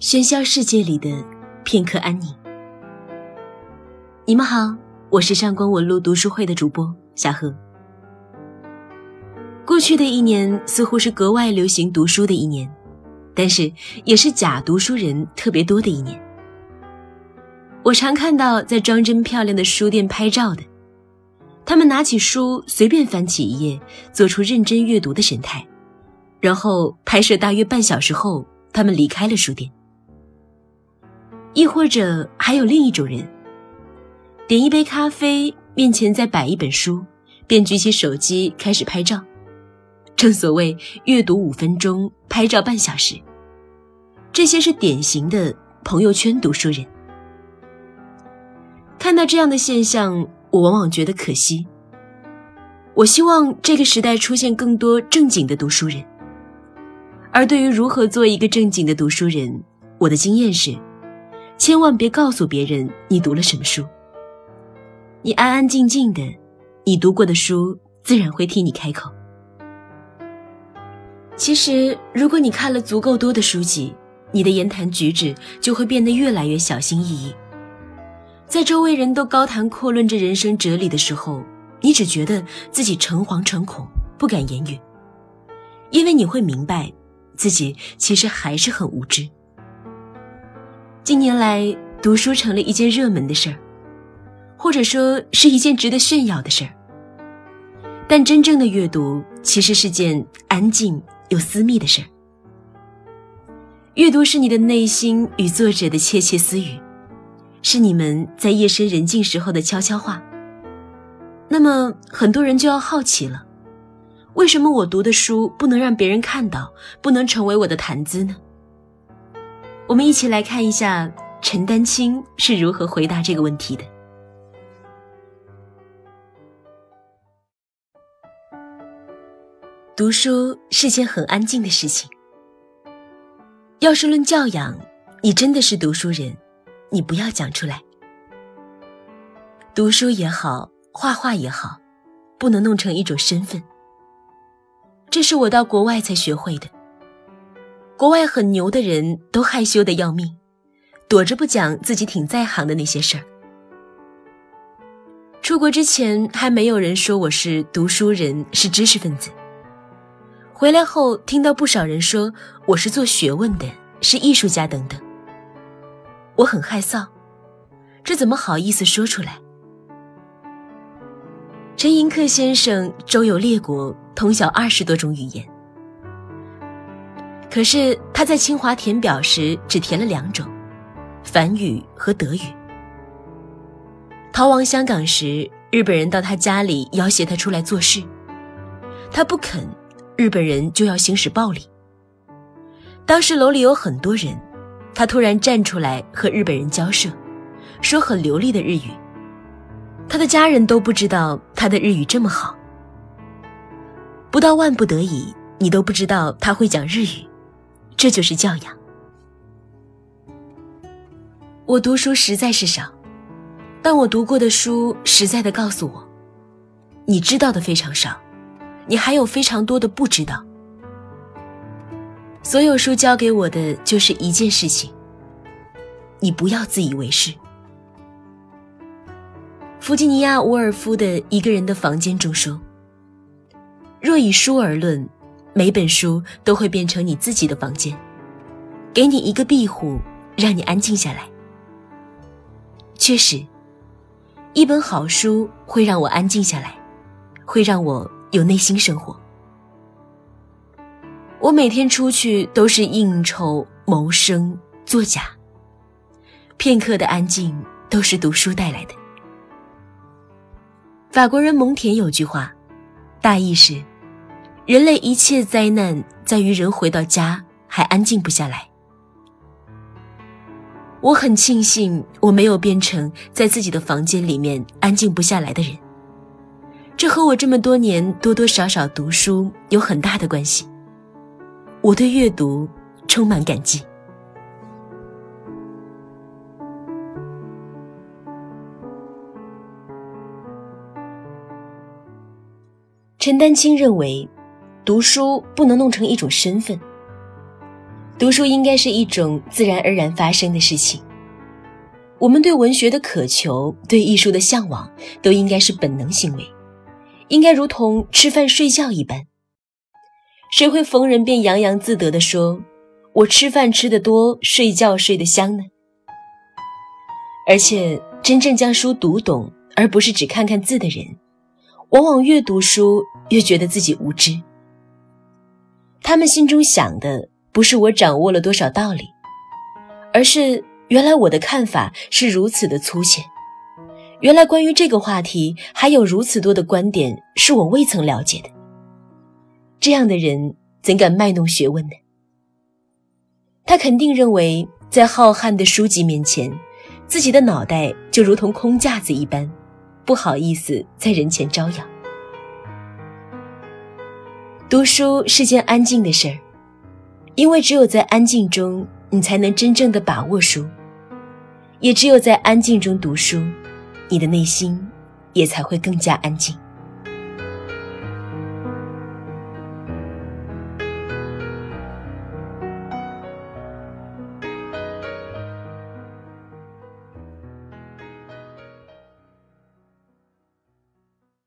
喧嚣世界里的片刻安宁。你们好，我是上官文路读书会的主播小何。过去的一年似乎是格外流行读书的一年，但是也是假读书人特别多的一年。我常看到在装帧漂亮的书店拍照的，他们拿起书随便翻起一页，做出认真阅读的神态，然后拍摄大约半小时后，他们离开了书店。亦或者还有另一种人，点一杯咖啡，面前再摆一本书，便举起手机开始拍照。正所谓阅读五分钟，拍照半小时。这些是典型的朋友圈读书人。看到这样的现象，我往往觉得可惜。我希望这个时代出现更多正经的读书人。而对于如何做一个正经的读书人，我的经验是。千万别告诉别人你读了什么书。你安安静静的，你读过的书自然会替你开口。其实，如果你看了足够多的书籍，你的言谈举止就会变得越来越小心翼翼。在周围人都高谈阔论着人生哲理的时候，你只觉得自己诚惶诚恐，不敢言语，因为你会明白，自己其实还是很无知。近年来，读书成了一件热门的事儿，或者说是一件值得炫耀的事儿。但真正的阅读其实是件安静又私密的事儿。阅读是你的内心与作者的窃窃私语，是你们在夜深人静时候的悄悄话。那么，很多人就要好奇了：为什么我读的书不能让别人看到，不能成为我的谈资呢？我们一起来看一下陈丹青是如何回答这个问题的。读书是件很安静的事情。要是论教养，你真的是读书人，你不要讲出来。读书也好，画画也好，不能弄成一种身份。这是我到国外才学会的。国外很牛的人都害羞的要命，躲着不讲自己挺在行的那些事儿。出国之前还没有人说我是读书人，是知识分子。回来后听到不少人说我是做学问的，是艺术家等等。我很害臊，这怎么好意思说出来？陈寅恪先生周游列国，通晓二十多种语言。可是他在清华填表时只填了两种，梵语和德语。逃亡香港时，日本人到他家里要挟他出来做事，他不肯，日本人就要行使暴力。当时楼里有很多人，他突然站出来和日本人交涉，说很流利的日语。他的家人都不知道他的日语这么好，不到万不得已，你都不知道他会讲日语。这就是教养。我读书实在是少，但我读过的书实在的告诉我，你知道的非常少，你还有非常多的不知道。所有书教给我的就是一件事情：你不要自以为是。弗吉尼亚·伍尔夫的《一个人的房间》中说：“若以书而论。”每本书都会变成你自己的房间，给你一个庇护，让你安静下来。确实，一本好书会让我安静下来，会让我有内心生活。我每天出去都是应酬、谋生、作假，片刻的安静都是读书带来的。法国人蒙恬有句话，大意是。人类一切灾难在于人回到家还安静不下来。我很庆幸我没有变成在自己的房间里面安静不下来的人，这和我这么多年多多少少读书有很大的关系。我对阅读充满感激。陈丹青认为。读书不能弄成一种身份，读书应该是一种自然而然发生的事情。我们对文学的渴求，对艺术的向往，都应该是本能行为，应该如同吃饭睡觉一般。谁会逢人便洋洋自得地说：“我吃饭吃得多，睡觉睡得香呢？”而且，真正将书读懂，而不是只看看字的人，往往越读书越觉得自己无知。他们心中想的不是我掌握了多少道理，而是。原来我的看法是如此的粗浅，原来关于这个话题还有如此多的观点是我未曾了解的。这样的人怎敢卖弄学问呢？他肯定认为，在浩瀚的书籍面前，自己的脑袋就如同空架子一般，不好意思在人前招摇。读书是件安静的事儿，因为只有在安静中，你才能真正的把握书。也只有在安静中读书，你的内心也才会更加安静。